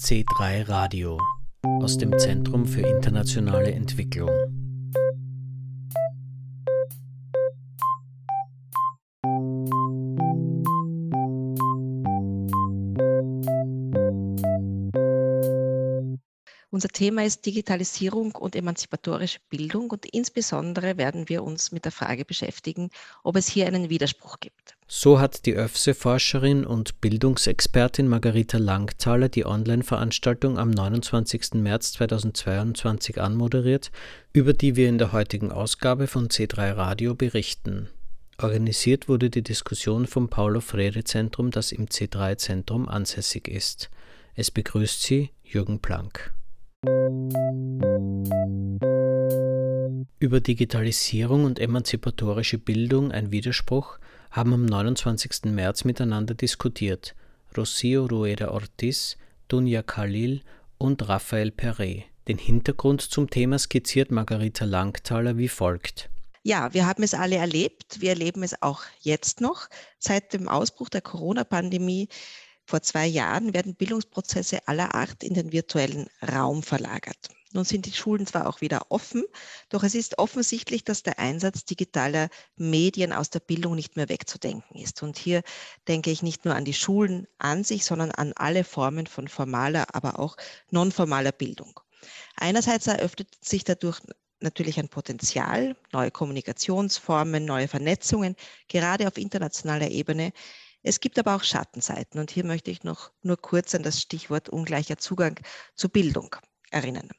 C3 Radio aus dem Zentrum für internationale Entwicklung. Unser Thema ist Digitalisierung und emanzipatorische Bildung und insbesondere werden wir uns mit der Frage beschäftigen, ob es hier einen Widerspruch gibt. So hat die ÖFSE-Forscherin und Bildungsexpertin Margarita Langthaler die Online-Veranstaltung am 29. März 2022 anmoderiert, über die wir in der heutigen Ausgabe von C3 Radio berichten. Organisiert wurde die Diskussion vom Paulo Freire Zentrum, das im C3 Zentrum ansässig ist. Es begrüßt Sie Jürgen Planck. Über Digitalisierung und emanzipatorische Bildung ein Widerspruch haben am 29. März miteinander diskutiert Rocio Rueda Ortiz, Dunja Khalil und Raphael Perret. Den Hintergrund zum Thema skizziert Margarita Langthaler wie folgt. Ja, wir haben es alle erlebt. Wir erleben es auch jetzt noch. Seit dem Ausbruch der Corona-Pandemie vor zwei Jahren werden Bildungsprozesse aller Art in den virtuellen Raum verlagert. Nun sind die Schulen zwar auch wieder offen, doch es ist offensichtlich, dass der Einsatz digitaler Medien aus der Bildung nicht mehr wegzudenken ist. Und hier denke ich nicht nur an die Schulen an sich, sondern an alle Formen von formaler, aber auch nonformaler Bildung. Einerseits eröffnet sich dadurch natürlich ein Potenzial, neue Kommunikationsformen, neue Vernetzungen, gerade auf internationaler Ebene, es gibt aber auch Schattenseiten und hier möchte ich noch nur kurz an das Stichwort ungleicher Zugang zur Bildung erinnern.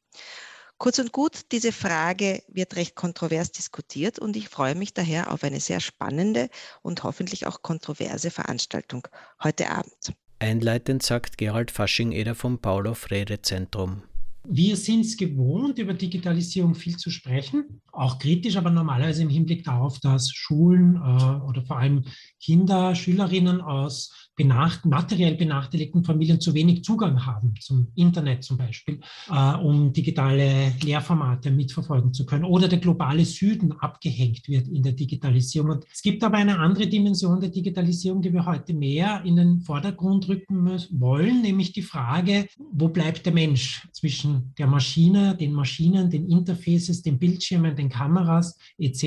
Kurz und gut, diese Frage wird recht kontrovers diskutiert und ich freue mich daher auf eine sehr spannende und hoffentlich auch kontroverse Veranstaltung heute Abend. Einleitend sagt Gerald Fasching-Eder vom Paulo Freire Zentrum. Wir sind es gewohnt, über Digitalisierung viel zu sprechen, auch kritisch, aber normalerweise im Hinblick darauf, dass Schulen äh, oder vor allem Kinder, Schülerinnen aus benacht materiell benachteiligten Familien zu wenig Zugang haben zum Internet zum Beispiel, äh, um digitale Lehrformate mitverfolgen zu können oder der globale Süden abgehängt wird in der Digitalisierung. Und es gibt aber eine andere Dimension der Digitalisierung, die wir heute mehr in den Vordergrund rücken wollen, nämlich die Frage, wo bleibt der Mensch zwischen der Maschine, den Maschinen, den Interfaces, den Bildschirmen, den Kameras etc.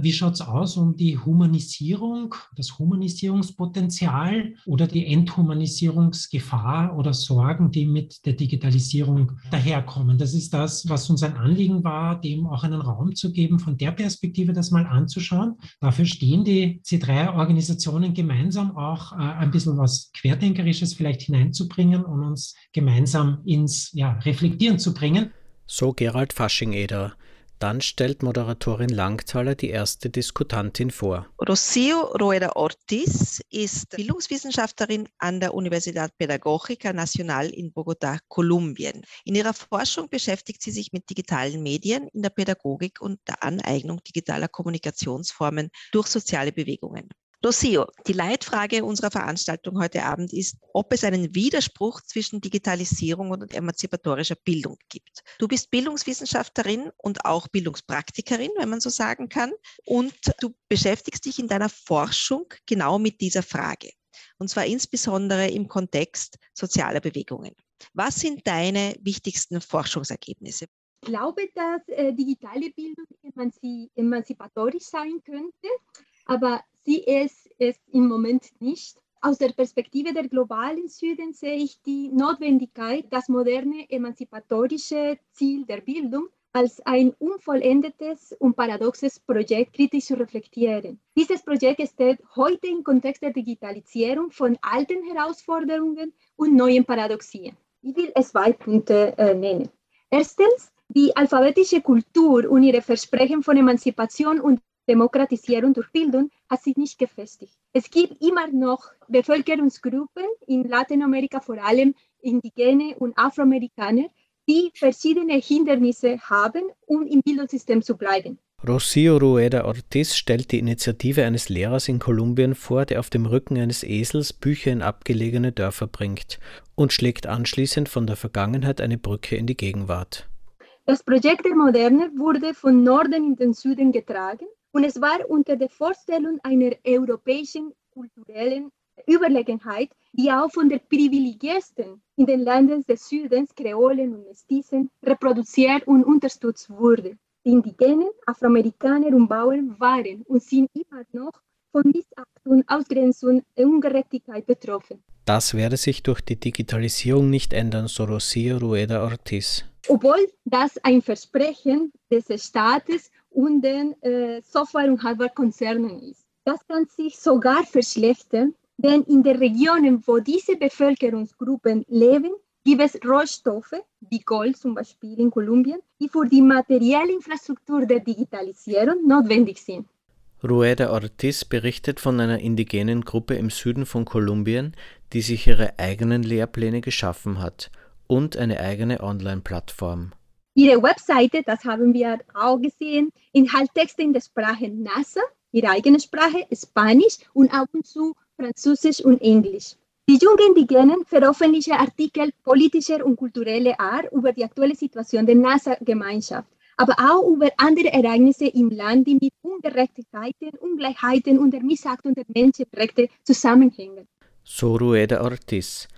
Wie schaut es aus um die Humanisierung, das Humanisierungspotenzial oder die Enthumanisierungsgefahr oder Sorgen, die mit der Digitalisierung daherkommen. Das ist das, was uns ein Anliegen war, dem auch einen Raum zu geben, von der Perspektive das mal anzuschauen. Dafür stehen die C3-Organisationen gemeinsam auch äh, ein bisschen was Querdenkerisches vielleicht hineinzubringen und uns gemeinsam ins ja, Reflektieren zu bringen. So Gerald Fasching-Eder. Dann stellt Moderatorin Langthaler die erste Diskutantin vor. Rocio Rueda Ortiz ist Bildungswissenschaftlerin an der Universidad Pedagógica Nacional in Bogotá, Kolumbien. In ihrer Forschung beschäftigt sie sich mit digitalen Medien in der Pädagogik und der Aneignung digitaler Kommunikationsformen durch soziale Bewegungen. Rocio, die Leitfrage unserer Veranstaltung heute Abend ist, ob es einen Widerspruch zwischen Digitalisierung und emanzipatorischer Bildung gibt. Du bist Bildungswissenschaftlerin und auch Bildungspraktikerin, wenn man so sagen kann, und du beschäftigst dich in deiner Forschung genau mit dieser Frage. Und zwar insbesondere im Kontext sozialer Bewegungen. Was sind deine wichtigsten Forschungsergebnisse? Ich glaube, dass äh, digitale Bildung emanzipatorisch sein könnte, aber sie ist es im Moment nicht. Aus der Perspektive der globalen Süden sehe ich die Notwendigkeit, das moderne emanzipatorische Ziel der Bildung als ein unvollendetes und paradoxes Projekt kritisch zu reflektieren. Dieses Projekt steht heute im Kontext der Digitalisierung von alten Herausforderungen und neuen Paradoxien. Ich will zwei Punkte äh, nennen. Erstens, die alphabetische Kultur und ihre Versprechen von Emanzipation und Demokratisierung durch Bildung hat sich nicht gefestigt. Es gibt immer noch Bevölkerungsgruppen in Lateinamerika, vor allem Indigene und Afroamerikaner, die verschiedene Hindernisse haben, um im Bildungssystem zu bleiben. Rocio Rueda Ortiz stellt die Initiative eines Lehrers in Kolumbien vor, der auf dem Rücken eines Esels Bücher in abgelegene Dörfer bringt und schlägt anschließend von der Vergangenheit eine Brücke in die Gegenwart. Das Projekt der Moderne wurde von Norden in den Süden getragen und es war unter der Vorstellung einer europäischen kulturellen Überlegenheit, die auch von den Privilegierten in den Ländern des Südens, Kreolen und Mestizen, reproduziert und unterstützt wurde. Die Indigenen, Afroamerikaner und Bauern waren und sind immer noch von Missachtung, Ausgrenzung und Ungerechtigkeit betroffen. Das werde sich durch die Digitalisierung nicht ändern, so Rocio Rueda Ortiz. Obwohl das ein Versprechen des Staates und den äh, Software- und Hardware-Konzernen ist. Das kann sich sogar verschlechtern, denn in den Regionen, wo diese Bevölkerungsgruppen leben, gibt es Rohstoffe, wie Gold zum Beispiel in Kolumbien, die für die materielle Infrastruktur der Digitalisierung notwendig sind. Rueda Ortiz berichtet von einer indigenen Gruppe im Süden von Kolumbien, die sich ihre eigenen Lehrpläne geschaffen hat und eine eigene Online-Plattform. Ihre Webseite, das haben wir auch gesehen, enthält Texte in der Sprache NASA, ihre eigene Sprache, Spanisch und ab und zu Französisch und Englisch. Die jungen Indigenen veröffentlichen Artikel politischer und kultureller Art über die aktuelle Situation der NASA-Gemeinschaft, aber auch über andere Ereignisse im Land, die mit Ungerechtigkeiten, Ungleichheiten und der Missachtung der Menschenrechte zusammenhängen. So Rueda Ortiz.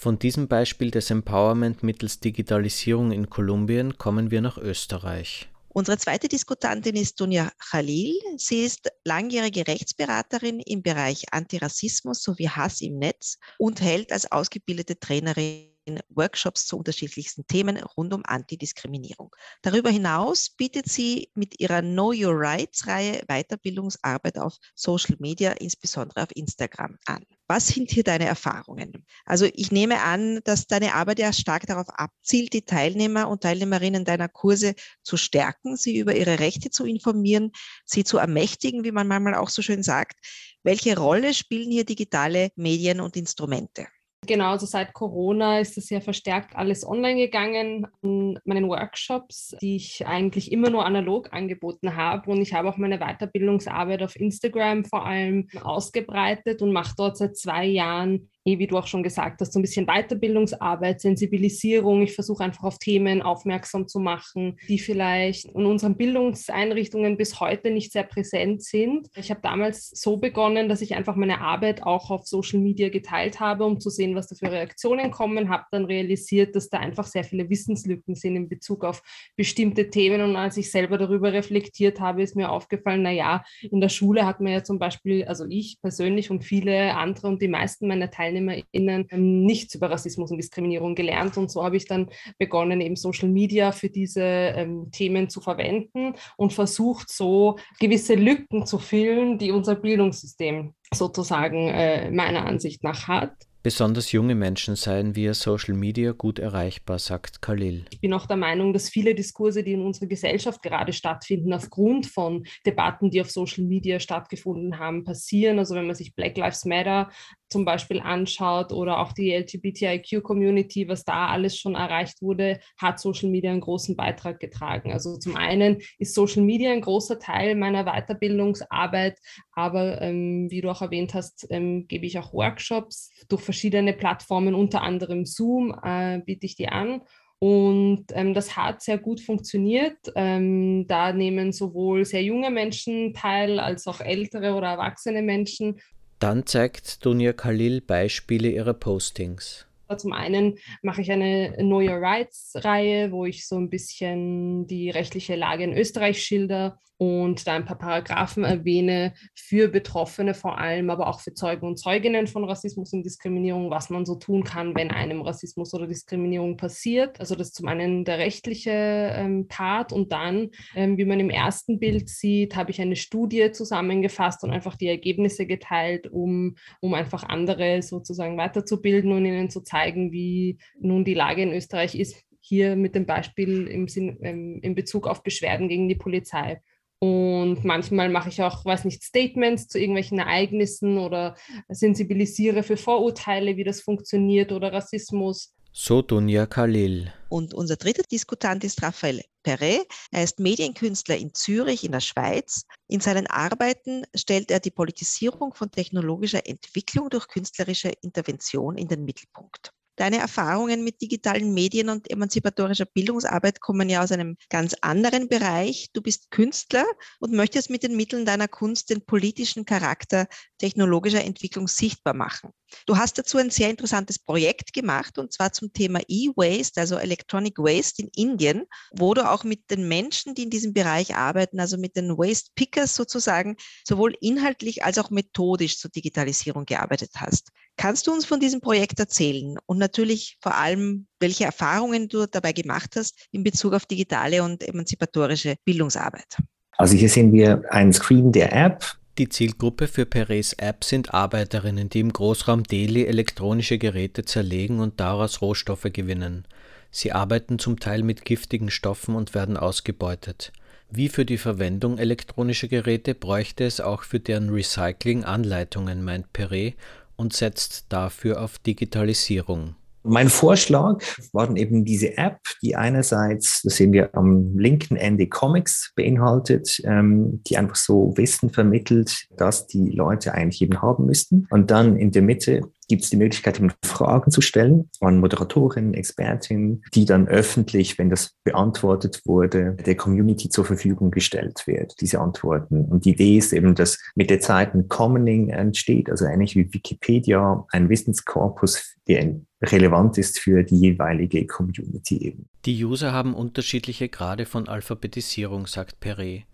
Von diesem Beispiel des Empowerment mittels Digitalisierung in Kolumbien kommen wir nach Österreich. Unsere zweite Diskutantin ist Dunja Khalil. Sie ist langjährige Rechtsberaterin im Bereich Antirassismus sowie Hass im Netz und hält als ausgebildete Trainerin Workshops zu unterschiedlichsten Themen rund um Antidiskriminierung. Darüber hinaus bietet sie mit ihrer Know Your Rights-Reihe Weiterbildungsarbeit auf Social Media, insbesondere auf Instagram, an. Was sind hier deine Erfahrungen? Also ich nehme an, dass deine Arbeit ja stark darauf abzielt, die Teilnehmer und Teilnehmerinnen deiner Kurse zu stärken, sie über ihre Rechte zu informieren, sie zu ermächtigen, wie man manchmal auch so schön sagt. Welche Rolle spielen hier digitale Medien und Instrumente? Genau, also seit Corona ist es ja verstärkt alles online gegangen. In meinen Workshops, die ich eigentlich immer nur analog angeboten habe. Und ich habe auch meine Weiterbildungsarbeit auf Instagram vor allem ausgebreitet und mache dort seit zwei Jahren wie du auch schon gesagt hast, so ein bisschen Weiterbildungsarbeit, Sensibilisierung. Ich versuche einfach auf Themen aufmerksam zu machen, die vielleicht in unseren Bildungseinrichtungen bis heute nicht sehr präsent sind. Ich habe damals so begonnen, dass ich einfach meine Arbeit auch auf Social Media geteilt habe, um zu sehen, was da für Reaktionen kommen. Habe dann realisiert, dass da einfach sehr viele Wissenslücken sind in Bezug auf bestimmte Themen. Und als ich selber darüber reflektiert habe, ist mir aufgefallen, naja, in der Schule hat man ja zum Beispiel, also ich persönlich und viele andere und die meisten meiner Teilnehmer, TeilnehmerInnen ähm, nichts über Rassismus und Diskriminierung gelernt. Und so habe ich dann begonnen, eben Social Media für diese ähm, Themen zu verwenden und versucht so gewisse Lücken zu füllen, die unser Bildungssystem sozusagen äh, meiner Ansicht nach hat. Besonders junge Menschen seien via Social Media gut erreichbar, sagt Khalil. Ich bin auch der Meinung, dass viele Diskurse, die in unserer Gesellschaft gerade stattfinden, aufgrund von Debatten, die auf Social Media stattgefunden haben, passieren. Also wenn man sich Black Lives Matter zum Beispiel anschaut oder auch die LGBTIQ-Community, was da alles schon erreicht wurde, hat Social Media einen großen Beitrag getragen. Also zum einen ist Social Media ein großer Teil meiner Weiterbildungsarbeit, aber ähm, wie du auch erwähnt hast, ähm, gebe ich auch Workshops durch verschiedene Plattformen, unter anderem Zoom, äh, biete ich die an. Und ähm, das hat sehr gut funktioniert. Ähm, da nehmen sowohl sehr junge Menschen teil als auch ältere oder erwachsene Menschen. Dann zeigt Dunja Khalil Beispiele ihrer Postings. Zum einen mache ich eine Your Rights-Reihe, wo ich so ein bisschen die rechtliche Lage in Österreich schilder und da ein paar Paragraphen erwähne für Betroffene vor allem, aber auch für Zeugen und Zeuginnen von Rassismus und Diskriminierung, was man so tun kann, wenn einem Rassismus oder Diskriminierung passiert. Also das ist zum einen der rechtliche ähm, Part und dann, ähm, wie man im ersten Bild sieht, habe ich eine Studie zusammengefasst und einfach die Ergebnisse geteilt, um, um einfach andere sozusagen weiterzubilden und ihnen zu zeigen, wie nun die Lage in Österreich ist hier mit dem Beispiel im Sinn, ähm, in Bezug auf Beschwerden gegen die Polizei. Und manchmal mache ich auch, weiß nicht, Statements zu irgendwelchen Ereignissen oder sensibilisiere für Vorurteile, wie das funktioniert oder Rassismus. So Dunja Khalil. Und unser dritter Diskutant ist Raphael Perret. Er ist Medienkünstler in Zürich in der Schweiz. In seinen Arbeiten stellt er die Politisierung von technologischer Entwicklung durch künstlerische Intervention in den Mittelpunkt. Deine Erfahrungen mit digitalen Medien und emanzipatorischer Bildungsarbeit kommen ja aus einem ganz anderen Bereich. Du bist Künstler und möchtest mit den Mitteln deiner Kunst den politischen Charakter technologischer Entwicklung sichtbar machen. Du hast dazu ein sehr interessantes Projekt gemacht und zwar zum Thema E-Waste, also Electronic Waste in Indien, wo du auch mit den Menschen, die in diesem Bereich arbeiten, also mit den Waste Pickers sozusagen, sowohl inhaltlich als auch methodisch zur Digitalisierung gearbeitet hast. Kannst du uns von diesem Projekt erzählen und natürlich vor allem, welche Erfahrungen du dabei gemacht hast in Bezug auf digitale und emanzipatorische Bildungsarbeit? Also hier sehen wir einen Screen der App, die Zielgruppe für Perez App sind Arbeiterinnen, die im Großraum Delhi elektronische Geräte zerlegen und daraus Rohstoffe gewinnen. Sie arbeiten zum Teil mit giftigen Stoffen und werden ausgebeutet. Wie für die Verwendung elektronischer Geräte bräuchte es auch für deren Recycling Anleitungen, meint Perret und setzt dafür auf Digitalisierung. Mein Vorschlag war dann eben diese App, die einerseits, das sehen wir am linken Ende Comics beinhaltet, ähm, die einfach so Wissen vermittelt, das die Leute eigentlich eben haben müssten. Und dann in der Mitte gibt es die Möglichkeit, eben Fragen zu stellen an Moderatorinnen, Expertinnen, die dann öffentlich, wenn das beantwortet wurde, der Community zur Verfügung gestellt wird, diese Antworten. Und die Idee ist eben, dass mit der Zeit ein Commoning entsteht, also ähnlich wie Wikipedia, ein Wissenskorpus, der relevant ist für die jeweilige Community eben. Die User haben unterschiedliche Grade von Alphabetisierung, sagt Perret.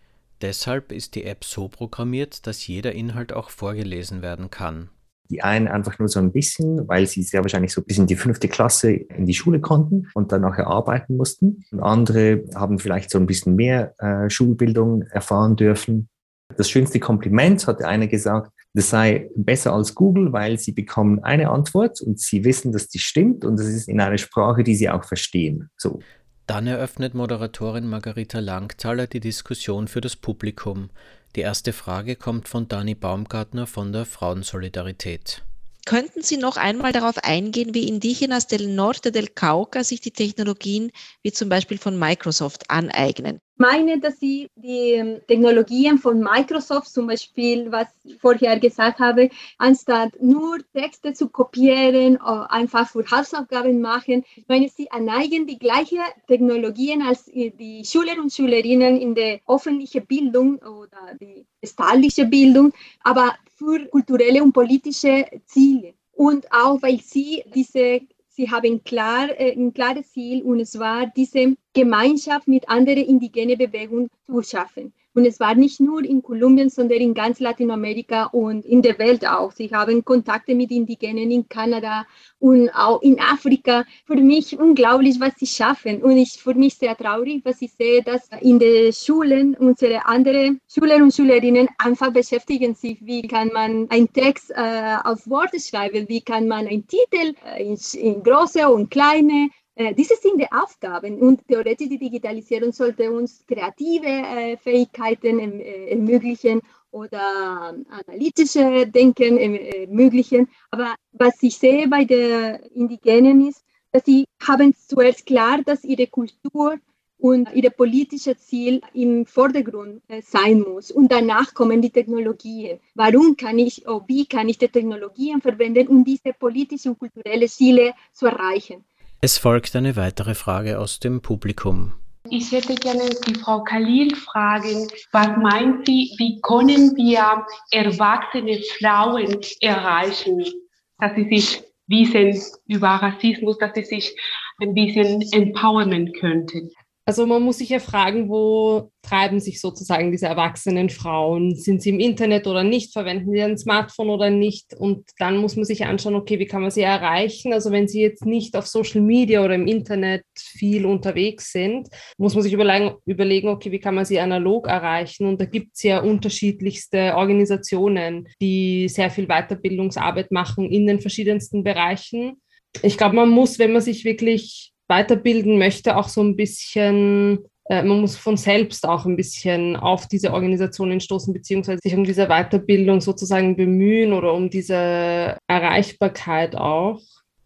Deshalb ist die App so programmiert, dass jeder Inhalt auch vorgelesen werden kann. Die einen einfach nur so ein bisschen, weil sie sehr wahrscheinlich so bis in die fünfte Klasse in die Schule konnten und dann nachher arbeiten mussten. Und andere haben vielleicht so ein bisschen mehr äh, Schulbildung erfahren dürfen. Das schönste Kompliment hat der eine gesagt, das sei besser als Google, weil sie bekommen eine Antwort und sie wissen, dass die stimmt und das ist in einer Sprache, die sie auch verstehen. So. Dann eröffnet Moderatorin Margarita Langthaler die Diskussion für das Publikum. Die erste Frage kommt von Dani Baumgartner von der Frauensolidarität. Könnten Sie noch einmal darauf eingehen, wie Indigenas del Norte del Cauca sich die Technologien wie zum Beispiel von Microsoft aneignen? Meine, dass sie die ähm, Technologien von Microsoft, zum Beispiel, was ich vorher gesagt habe, anstatt nur Texte zu kopieren, oder einfach für Hausaufgaben machen, ich meine, sie aneigen die gleichen Technologien als die Schüler und Schülerinnen in der öffentlichen Bildung oder die staatliche Bildung, aber für kulturelle und politische Ziele. Und auch weil sie diese Sie haben klar, äh, ein klares Ziel und es war, diese Gemeinschaft mit anderen indigenen Bewegungen zu schaffen. Und es war nicht nur in Kolumbien, sondern in ganz Latinamerika und in der Welt auch. Sie haben Kontakte mit Indigenen in Kanada und auch in Afrika. Für mich unglaublich, was sie schaffen. Und ich für mich sehr traurig, was ich sehe, dass in den Schulen unsere anderen Schüler und Schülerinnen einfach beschäftigen sich, wie kann man einen Text äh, auf Worte schreiben, wie kann man einen Titel äh, in, in große und kleine diese sind die Aufgaben und theoretisch die Digitalisierung sollte uns kreative äh, Fähigkeiten erm-, äh, ermöglichen oder analytische Denken erm-, ermöglichen. Aber was ich sehe bei den Indigenen ist, dass sie haben zuerst klar, dass ihre Kultur und ihr politisches Ziel im Vordergrund sein muss. Und danach kommen die Technologien. Warum kann ich, oder wie kann ich die Technologien verwenden, um diese politischen und kulturellen Ziele zu erreichen? Es folgt eine weitere Frage aus dem Publikum. Ich hätte gerne die Frau Khalil fragen, was meint sie, wie können wir erwachsene Frauen erreichen, dass sie sich wissen über Rassismus, dass sie sich ein bisschen empowerment könnten? Also man muss sich ja fragen, wo treiben sich sozusagen diese erwachsenen Frauen? Sind sie im Internet oder nicht? Verwenden sie ein Smartphone oder nicht? Und dann muss man sich anschauen, okay, wie kann man sie erreichen? Also wenn sie jetzt nicht auf Social Media oder im Internet viel unterwegs sind, muss man sich überlegen, okay, wie kann man sie analog erreichen? Und da gibt es ja unterschiedlichste Organisationen, die sehr viel Weiterbildungsarbeit machen in den verschiedensten Bereichen. Ich glaube, man muss, wenn man sich wirklich weiterbilden möchte, auch so ein bisschen, äh, man muss von selbst auch ein bisschen auf diese Organisationen stoßen, beziehungsweise sich um diese Weiterbildung sozusagen bemühen oder um diese Erreichbarkeit auch.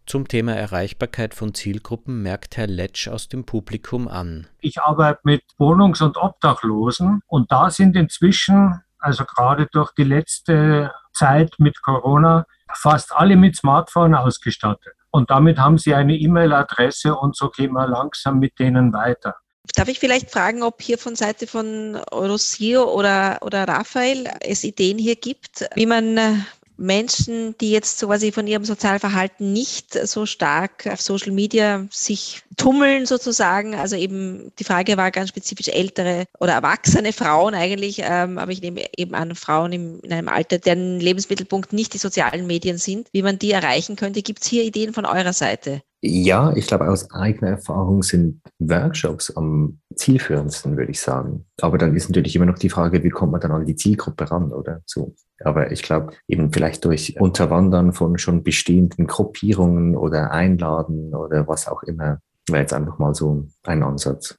Zum Thema Erreichbarkeit von Zielgruppen merkt Herr Letsch aus dem Publikum an. Ich arbeite mit Wohnungs- und Obdachlosen und da sind inzwischen, also gerade durch die letzte Zeit mit Corona, fast alle mit Smartphone ausgestattet. Und damit haben sie eine E-Mail-Adresse und so gehen wir langsam mit denen weiter. Darf ich vielleicht fragen, ob hier von Seite von Rossio oder, oder Raphael es Ideen hier gibt, wie man äh, Menschen, die jetzt so quasi von ihrem Sozialverhalten nicht so stark auf Social Media sich tummeln sozusagen. Also eben die Frage war ganz spezifisch ältere oder erwachsene Frauen eigentlich, ähm, aber ich nehme eben an Frauen im, in einem Alter, deren Lebensmittelpunkt nicht die sozialen Medien sind, wie man die erreichen könnte. Gibt es hier Ideen von eurer Seite? Ja, ich glaube, aus eigener Erfahrung sind Workshops am zielführendsten, würde ich sagen. Aber dann ist natürlich immer noch die Frage, wie kommt man dann an die Zielgruppe ran oder so. Aber ich glaube, eben vielleicht durch Unterwandern von schon bestehenden Gruppierungen oder Einladen oder was auch immer, wäre jetzt einfach mal so ein Ansatz.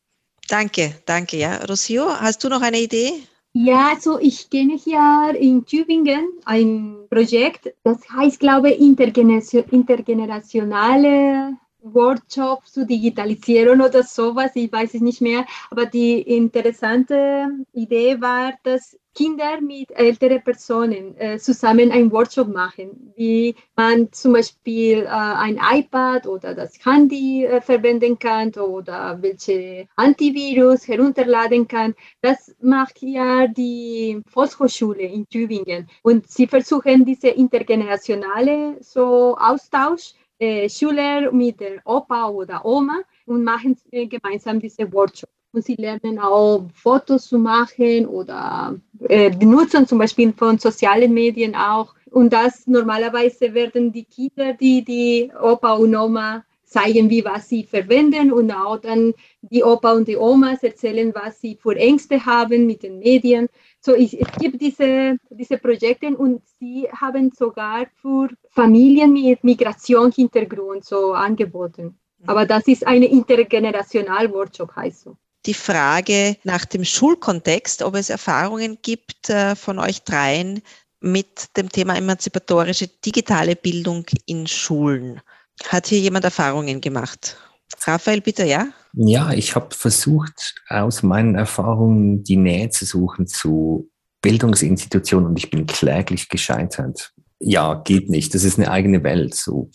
Danke, danke. Ja, Rosio, hast du noch eine Idee? Ja, also ich kenne hier in Tübingen ein Projekt, das heißt, glaube ich, intergenerationale Workshop zu digitalisieren oder sowas, ich weiß es nicht mehr. Aber die interessante Idee war, dass Kinder mit älteren Personen äh, zusammen einen Workshop machen, wie man zum Beispiel äh, ein iPad oder das Handy äh, verwenden kann oder welche Antivirus herunterladen kann. Das macht ja die Volkshochschule in Tübingen und sie versuchen diese intergenerationale so Austausch äh, Schüler mit der Opa oder Oma und machen äh, gemeinsam diese Workshop. Und sie lernen auch Fotos zu machen oder äh, benutzen zum Beispiel von sozialen Medien auch. Und das normalerweise werden die Kinder, die die Opa und Oma zeigen, wie was sie verwenden und auch dann die Opa und die Omas erzählen, was sie für Ängste haben mit den Medien. So, es gibt diese, diese Projekte und sie haben sogar für Familien mit Migrationshintergrund so angeboten. Mhm. Aber das ist eine intergenerational Workshop, heißt so. Die Frage nach dem Schulkontext, ob es Erfahrungen gibt äh, von euch dreien mit dem Thema emanzipatorische digitale Bildung in Schulen. Hat hier jemand Erfahrungen gemacht? Raphael, bitte, ja? Ja, ich habe versucht, aus meinen Erfahrungen die Nähe zu suchen zu Bildungsinstitutionen und ich bin kläglich gescheitert. Ja, geht nicht. Das ist eine eigene Welt. So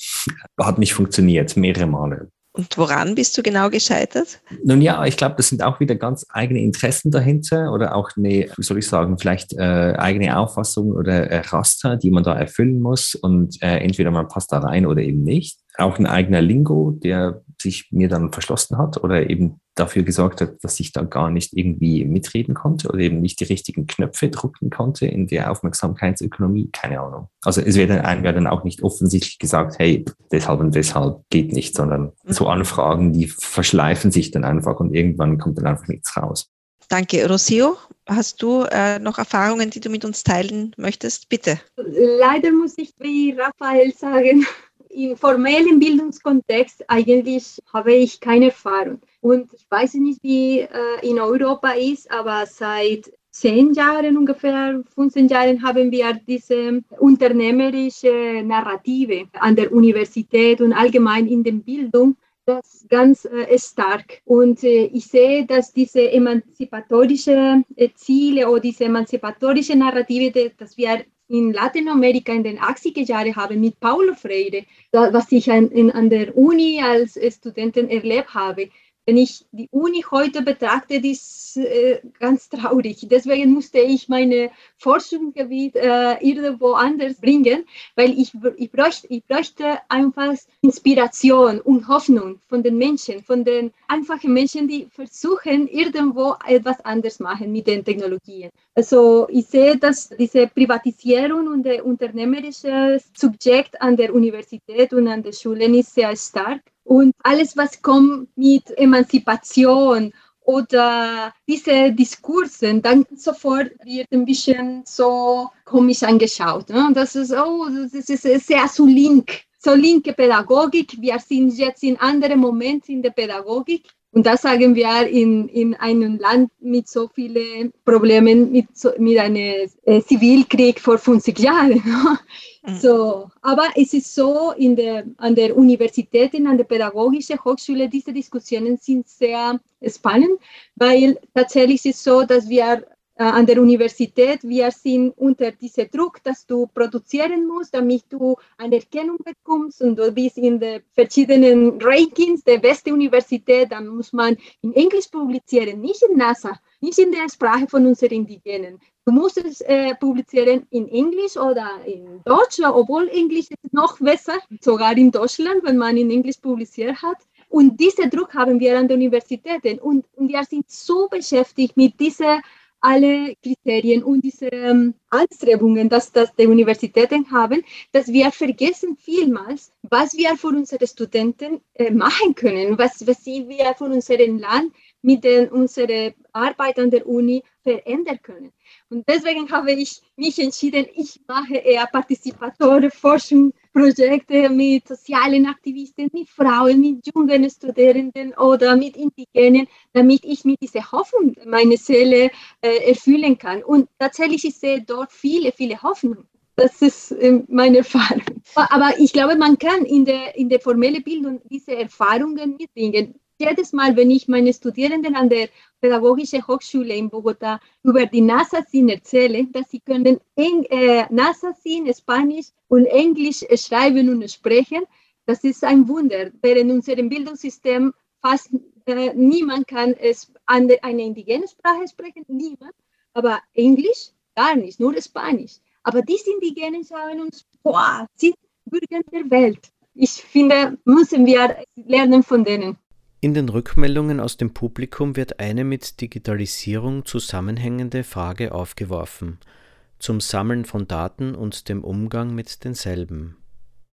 hat nicht funktioniert, mehrere Male. Und woran bist du genau gescheitert? Nun ja, ich glaube, das sind auch wieder ganz eigene Interessen dahinter oder auch eine, wie soll ich sagen, vielleicht äh, eigene Auffassung oder äh, Raster, die man da erfüllen muss und äh, entweder man passt da rein oder eben nicht auch ein eigener Lingo, der sich mir dann verschlossen hat oder eben dafür gesorgt hat, dass ich da gar nicht irgendwie mitreden konnte oder eben nicht die richtigen Knöpfe drücken konnte in der Aufmerksamkeitsökonomie, keine Ahnung. Also es wird einem ja dann auch nicht offensichtlich gesagt, hey, deshalb und deshalb geht nicht, sondern so mhm. Anfragen, die verschleifen sich dann einfach und irgendwann kommt dann einfach nichts raus. Danke. Rosio, hast du äh, noch Erfahrungen, die du mit uns teilen möchtest? Bitte. Leider muss ich wie Raphael sagen, im formellen Bildungskontext eigentlich habe ich keine Erfahrung. Und ich weiß nicht, wie äh, in Europa ist, aber seit zehn Jahren, ungefähr 15 Jahren, haben wir diese unternehmerische Narrative an der Universität und allgemein in der Bildung. Das ganz äh, stark. Und äh, ich sehe, dass diese emanzipatorische äh, Ziele oder diese emanzipatorische Narrative, dass wir in Lateinamerika in den 80er Jahren habe mit Paulo Freire, was ich an, in, an der Uni als Studentin erlebt habe, wenn ich die Uni heute betrachte, ist äh, ganz traurig. Deswegen musste ich meine Forschungsgebiet äh, irgendwo anders bringen, weil ich, ich, bräuchte, ich bräuchte einfach Inspiration und Hoffnung von den Menschen, von den einfachen Menschen, die versuchen, irgendwo etwas anders machen mit den Technologien. Also ich sehe, dass diese Privatisierung und der unternehmerische Subjekt an der Universität und an den Schulen ist sehr stark. Und alles, was kommt mit Emanzipation oder diese Diskursen, dann sofort wird ein bisschen so komisch angeschaut. Ne? Das ist, oh, das ist sehr so link, so linke Pädagogik. Wir sind jetzt in anderen Momenten in der Pädagogik. Und das sagen wir in, in einem Land mit so vielen Problemen, mit, so, mit einem äh, Zivilkrieg vor 50 Jahren. Mhm. So, aber es ist so, in der, an der Universität, an der Pädagogischen Hochschule, diese Diskussionen sind sehr spannend, weil tatsächlich ist es so, dass wir an der Universität, wir sind unter diesem Druck, dass du produzieren musst, damit du Anerkennung bekommst und du bist in den verschiedenen Rankings der beste Universität, dann muss man in Englisch publizieren, nicht in NASA, nicht in der Sprache von unseren Indigenen. Du musst es äh, publizieren in Englisch oder in Deutsch, obwohl Englisch ist noch besser, sogar in Deutschland, wenn man in Englisch publiziert hat. Und diesen Druck haben wir an den Universitäten und, und wir sind so beschäftigt mit dieser alle Kriterien und diese ähm, Anstrebungen, dass, dass die Universitäten haben, dass wir vergessen vielmals, was wir für unsere Studenten äh, machen können, was, was wir für unserem Land mit den, unserer Arbeit an der Uni verändern können. Und deswegen habe ich mich entschieden, ich mache eher Partizipatoren, Forschungsprojekte mit sozialen Aktivisten, mit Frauen, mit jungen Studierenden oder mit Indigenen, damit ich mit dieser Hoffnung meine Seele äh, erfüllen kann. Und tatsächlich ich sehe dort viele, viele Hoffnungen. Das ist äh, meine Erfahrung. Aber ich glaube, man kann in der, in der formellen Bildung diese Erfahrungen mitbringen jedes Mal, wenn ich meine Studierenden an der Pädagogischen Hochschule in Bogotá über die NASA-SIN erzähle, dass sie können äh, NASA-SIN, Spanisch und Englisch schreiben und sprechen, das ist ein Wunder. Während unserem Bildungssystem fast äh, niemand kann es an eine indigene Sprache sprechen, niemand, aber Englisch gar nicht, nur Spanisch. Aber diese Indigenen sagen uns, boah, sind Bürger der Welt. Ich finde, müssen wir lernen von denen. In den Rückmeldungen aus dem Publikum wird eine mit Digitalisierung zusammenhängende Frage aufgeworfen, zum Sammeln von Daten und dem Umgang mit denselben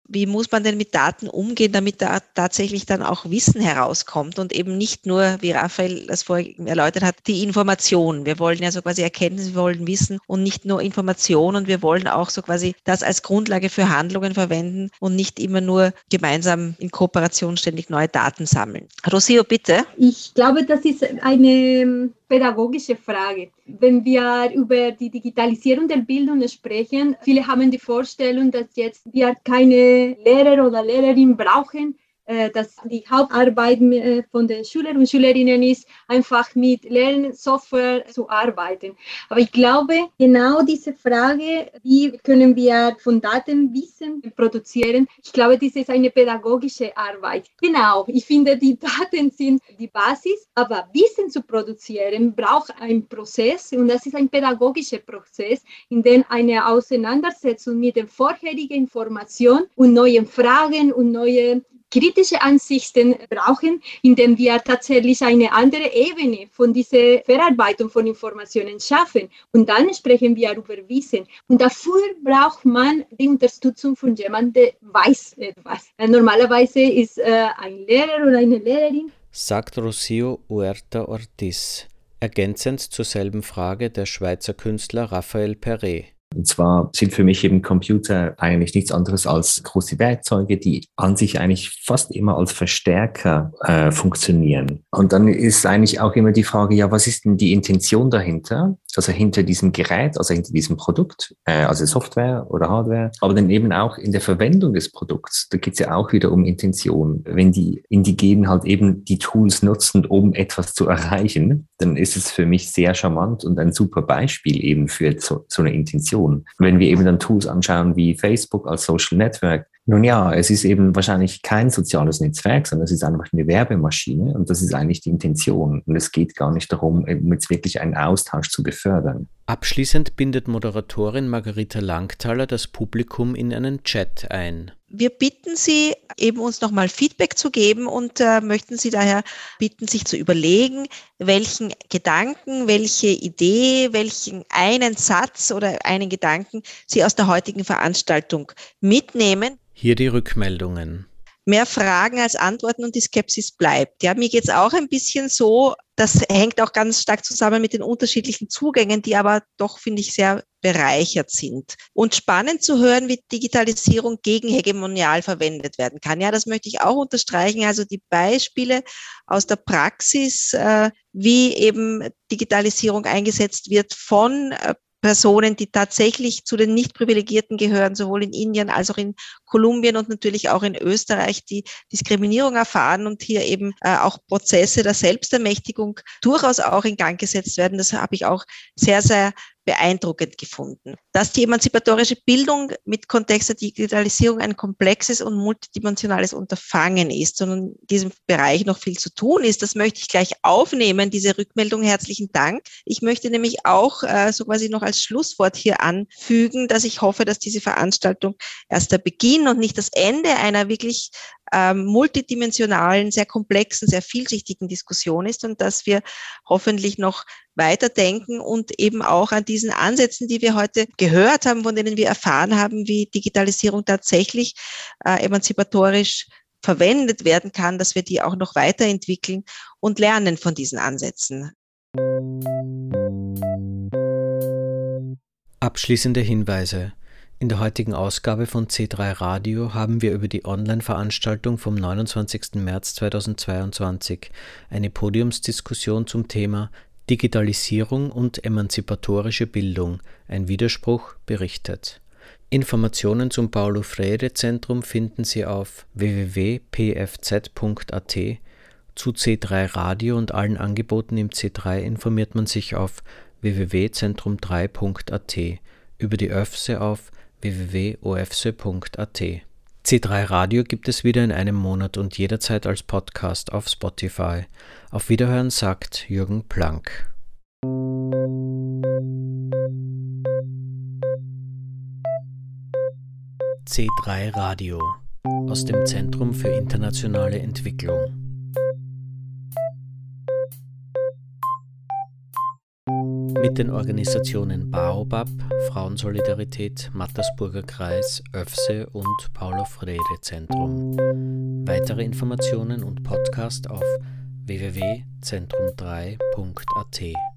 wie muss man denn mit Daten umgehen, damit da tatsächlich dann auch Wissen herauskommt und eben nicht nur, wie Raphael das vorhin erläutert hat, die Information. Wir wollen ja so quasi Erkenntnis, wir wollen Wissen und nicht nur Information und wir wollen auch so quasi das als Grundlage für Handlungen verwenden und nicht immer nur gemeinsam in Kooperation ständig neue Daten sammeln. Rosio, bitte. Ich glaube, das ist eine pädagogische Frage. Wenn wir über die Digitalisierung der Bildung sprechen, viele haben die Vorstellung, dass jetzt wir keine Lehrer oder Lehrerin brauchen, dass die Hauptarbeit äh, von den Schülern und Schülerinnen ist, einfach mit Lernsoftware zu arbeiten. Aber ich glaube, genau diese Frage, wie können wir von Daten Wissen produzieren, ich glaube, das ist eine pädagogische Arbeit. Genau, ich finde, die Daten sind die Basis, aber Wissen zu produzieren braucht einen Prozess und das ist ein pädagogischer Prozess, in dem eine Auseinandersetzung mit der vorherigen Information und neuen Fragen und neue kritische Ansichten brauchen, indem wir tatsächlich eine andere Ebene von dieser Verarbeitung von Informationen schaffen. Und dann sprechen wir über Wissen. Und dafür braucht man die Unterstützung von jemandem, der weiß etwas. Normalerweise ist äh, ein Lehrer oder eine Lehrerin. Sagt Rocio Huerta Ortiz, ergänzend zur selben Frage der Schweizer Künstler Raphael Perret. Und zwar sind für mich eben Computer eigentlich nichts anderes als große Werkzeuge, die an sich eigentlich fast immer als Verstärker äh, funktionieren. Und dann ist eigentlich auch immer die Frage, ja, was ist denn die Intention dahinter? Also hinter diesem Gerät, also hinter diesem Produkt, äh, also Software oder Hardware, aber dann eben auch in der Verwendung des Produkts. Da geht es ja auch wieder um Intention. Wenn die Indigenen halt eben die Tools nutzen, um etwas zu erreichen, dann ist es für mich sehr charmant und ein super Beispiel eben für so, so eine Intention. Wenn wir eben dann Tools anschauen wie Facebook als Social Network, nun ja, es ist eben wahrscheinlich kein soziales Netzwerk, sondern es ist einfach eine Werbemaschine und das ist eigentlich die Intention. Und es geht gar nicht darum, jetzt wirklich einen Austausch zu befördern. Abschließend bindet Moderatorin Margarita Langthaler das Publikum in einen Chat ein. Wir bitten Sie, eben uns nochmal Feedback zu geben und äh, möchten Sie daher bitten, sich zu überlegen, welchen Gedanken, welche Idee, welchen einen Satz oder einen Gedanken Sie aus der heutigen Veranstaltung mitnehmen. Hier die Rückmeldungen. Mehr Fragen als Antworten und die Skepsis bleibt. Ja, mir geht es auch ein bisschen so, das hängt auch ganz stark zusammen mit den unterschiedlichen Zugängen, die aber doch, finde ich, sehr bereichert sind. Und spannend zu hören, wie Digitalisierung gegen hegemonial verwendet werden kann. Ja, das möchte ich auch unterstreichen. Also die Beispiele aus der Praxis, äh, wie eben Digitalisierung eingesetzt wird von äh, Personen, die tatsächlich zu den Nicht-Privilegierten gehören, sowohl in Indien als auch in Kolumbien und natürlich auch in Österreich, die Diskriminierung erfahren und hier eben äh, auch Prozesse der Selbstermächtigung durchaus auch in Gang gesetzt werden. Das habe ich auch sehr, sehr beeindruckend gefunden. Dass die emanzipatorische Bildung mit Kontext der Digitalisierung ein komplexes und multidimensionales Unterfangen ist und in diesem Bereich noch viel zu tun ist, das möchte ich gleich aufnehmen, diese Rückmeldung. Herzlichen Dank. Ich möchte nämlich auch äh, so quasi noch als Schlusswort hier anfügen, dass ich hoffe, dass diese Veranstaltung erst der Beginn und nicht das Ende einer wirklich ähm, multidimensionalen, sehr komplexen, sehr vielschichtigen Diskussion ist und dass wir hoffentlich noch weiterdenken und eben auch an diesen Ansätzen, die wir heute gehört haben, von denen wir erfahren haben, wie Digitalisierung tatsächlich äh, emanzipatorisch verwendet werden kann, dass wir die auch noch weiterentwickeln und lernen von diesen Ansätzen. Abschließende Hinweise. In der heutigen Ausgabe von C3 Radio haben wir über die Online-Veranstaltung vom 29. März 2022 eine Podiumsdiskussion zum Thema Digitalisierung und emanzipatorische Bildung, ein Widerspruch berichtet. Informationen zum Paulo Freire Zentrum finden Sie auf www.pfz.at. Zu C3 Radio und allen Angeboten im C3 informiert man sich auf www.zentrum3.at, über die ÖFSE auf www.ofse.at. C3 Radio gibt es wieder in einem Monat und jederzeit als Podcast auf Spotify. Auf Wiederhören sagt Jürgen Planck. C3 Radio aus dem Zentrum für internationale Entwicklung. Mit den Organisationen Baobab, Frauensolidarität, Mattersburger Kreis, ÖFSE und Paulo Freire Zentrum. Weitere Informationen und Podcast auf www.zentrum3.at.